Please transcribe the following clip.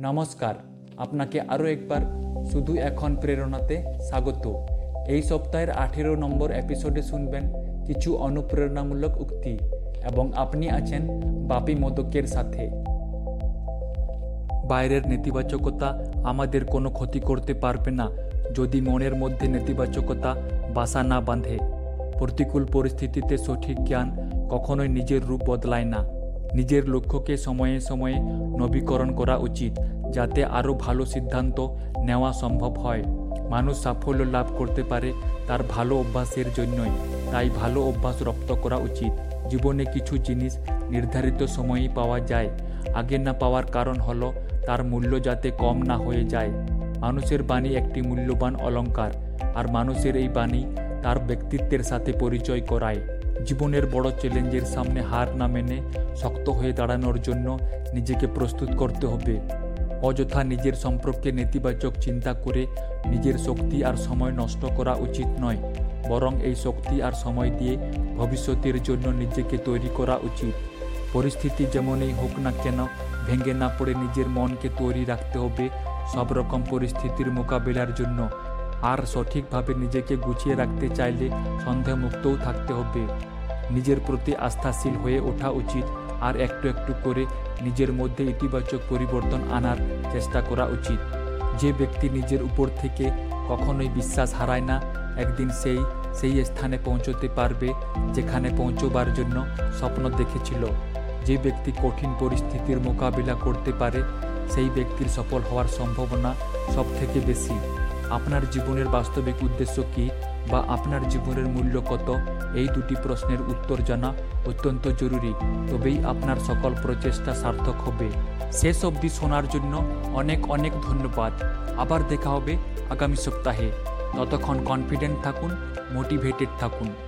নমস্কার। আপনাকে আরও একবার শুধু এখন প্রেরণাতে স্বাগত। এই সপ্তাহের আঠেরো নম্বর এপিসোডে শুনবেন কিছু অনুপ্রেরণামূলক উক্তি এবং আপনি আছেন বাপি মোদকের সাথে। বাইরের নেতিবাচকতা আমাদের কোনো ক্ষতি করতে পারবে না যদি মনের মধ্যে নেতিবাচকতা বাসা না বাঁধে। প্রতিকূল পরিস্থিতিতে সঠিক জ্ঞান কখনোই নিজের রূপ বদলায় না। নিজের লক্ষ্যকে সময়ে সময়ে নবীকরণ করা উচিত। যাতে আরও ভালো সিদ্ধান্ত নেওয়া সম্ভব হয়। মানুষ সাফল্য লাভ করতে পারে তার ভালো অভ্যাসের জন্যই। তাই ভালো অভ্যাস রপ্ত করা উচিত। জীবনে কিছু জিনিস নির্ধারিত সময়েই পাওয়া যায়। আগে না পাওয়ার কারণ হলো তার মূল্য যাতে কম না হয়ে যায়। মানুষের বাণী একটি মূল্যবান অলংকার, আর মানুষের এই বাণী তার ব্যক্তিত্বের সাথে পরিচয় করায়। জীবনের বড় চ্যালেঞ্জের সামনে হার না মেনে শক্ত হয়ে দাঁড়ানোর জন্য নিজেকে প্রস্তুত করতে হবে। অযথা নিজের সম্পর্কে নেতিবাচক চিন্তা করে নিজের শক্তি আর সময় নষ্ট করা উচিত নয়, বরং এই শক্তি আর সময় দিয়ে ভবিষ্যতের জন্য নিজেকে তৈরি করা উচিত। পরিস্থিতি যেমনই হোক না কেন, ভেঙে না পড়ে নিজের মনকে তৈরি রাখতে হবে সব রকম পরিস্থিতির মোকাবিলার জন্য। আর সঠিকভাবে নিজেকে গুছিয়ে রাখতে চাইলে সন্দেহমুক্তও থাকতে হবে। নিজের প্রতি আস্থাশীল হয়ে ওঠা উচিত, আর একটু একটু করে নিজের মধ্যে ইতিবাচক পরিবর্তন আনার চেষ্টা করা উচিত। যে ব্যক্তি নিজের উপর থেকে কখনোই বিশ্বাস হারায় না, একদিন সেই সেই স্থানে পৌঁছতে পারবে যেখানে পৌঁছবার জন্য স্বপ্ন দেখেছিল। যে ব্যক্তি কঠিন পরিস্থিতির মোকাবিলা করতে পারে, সেই ব্যক্তির সফল হওয়ার সম্ভাবনা সব থেকে বেশি। আপনার জীবনের বাস্তবিক উদ্দেশ্য কী বা আপনার জীবনের মূল্য কত? এই দুটি প্রশ্নের উত্তর জানা অত্যন্ত জরুরি। তবেই আপনার সকল প্রচেষ্টা সার্থক হবে। শেষ অবধি শোনার জন্য অনেক অনেক ধন্যবাদ। আবার দেখা হবে আগামী সপ্তাহে। ততক্ষণ কনফিডেন্ট থাকুন মোটিভেটেড থাকুন।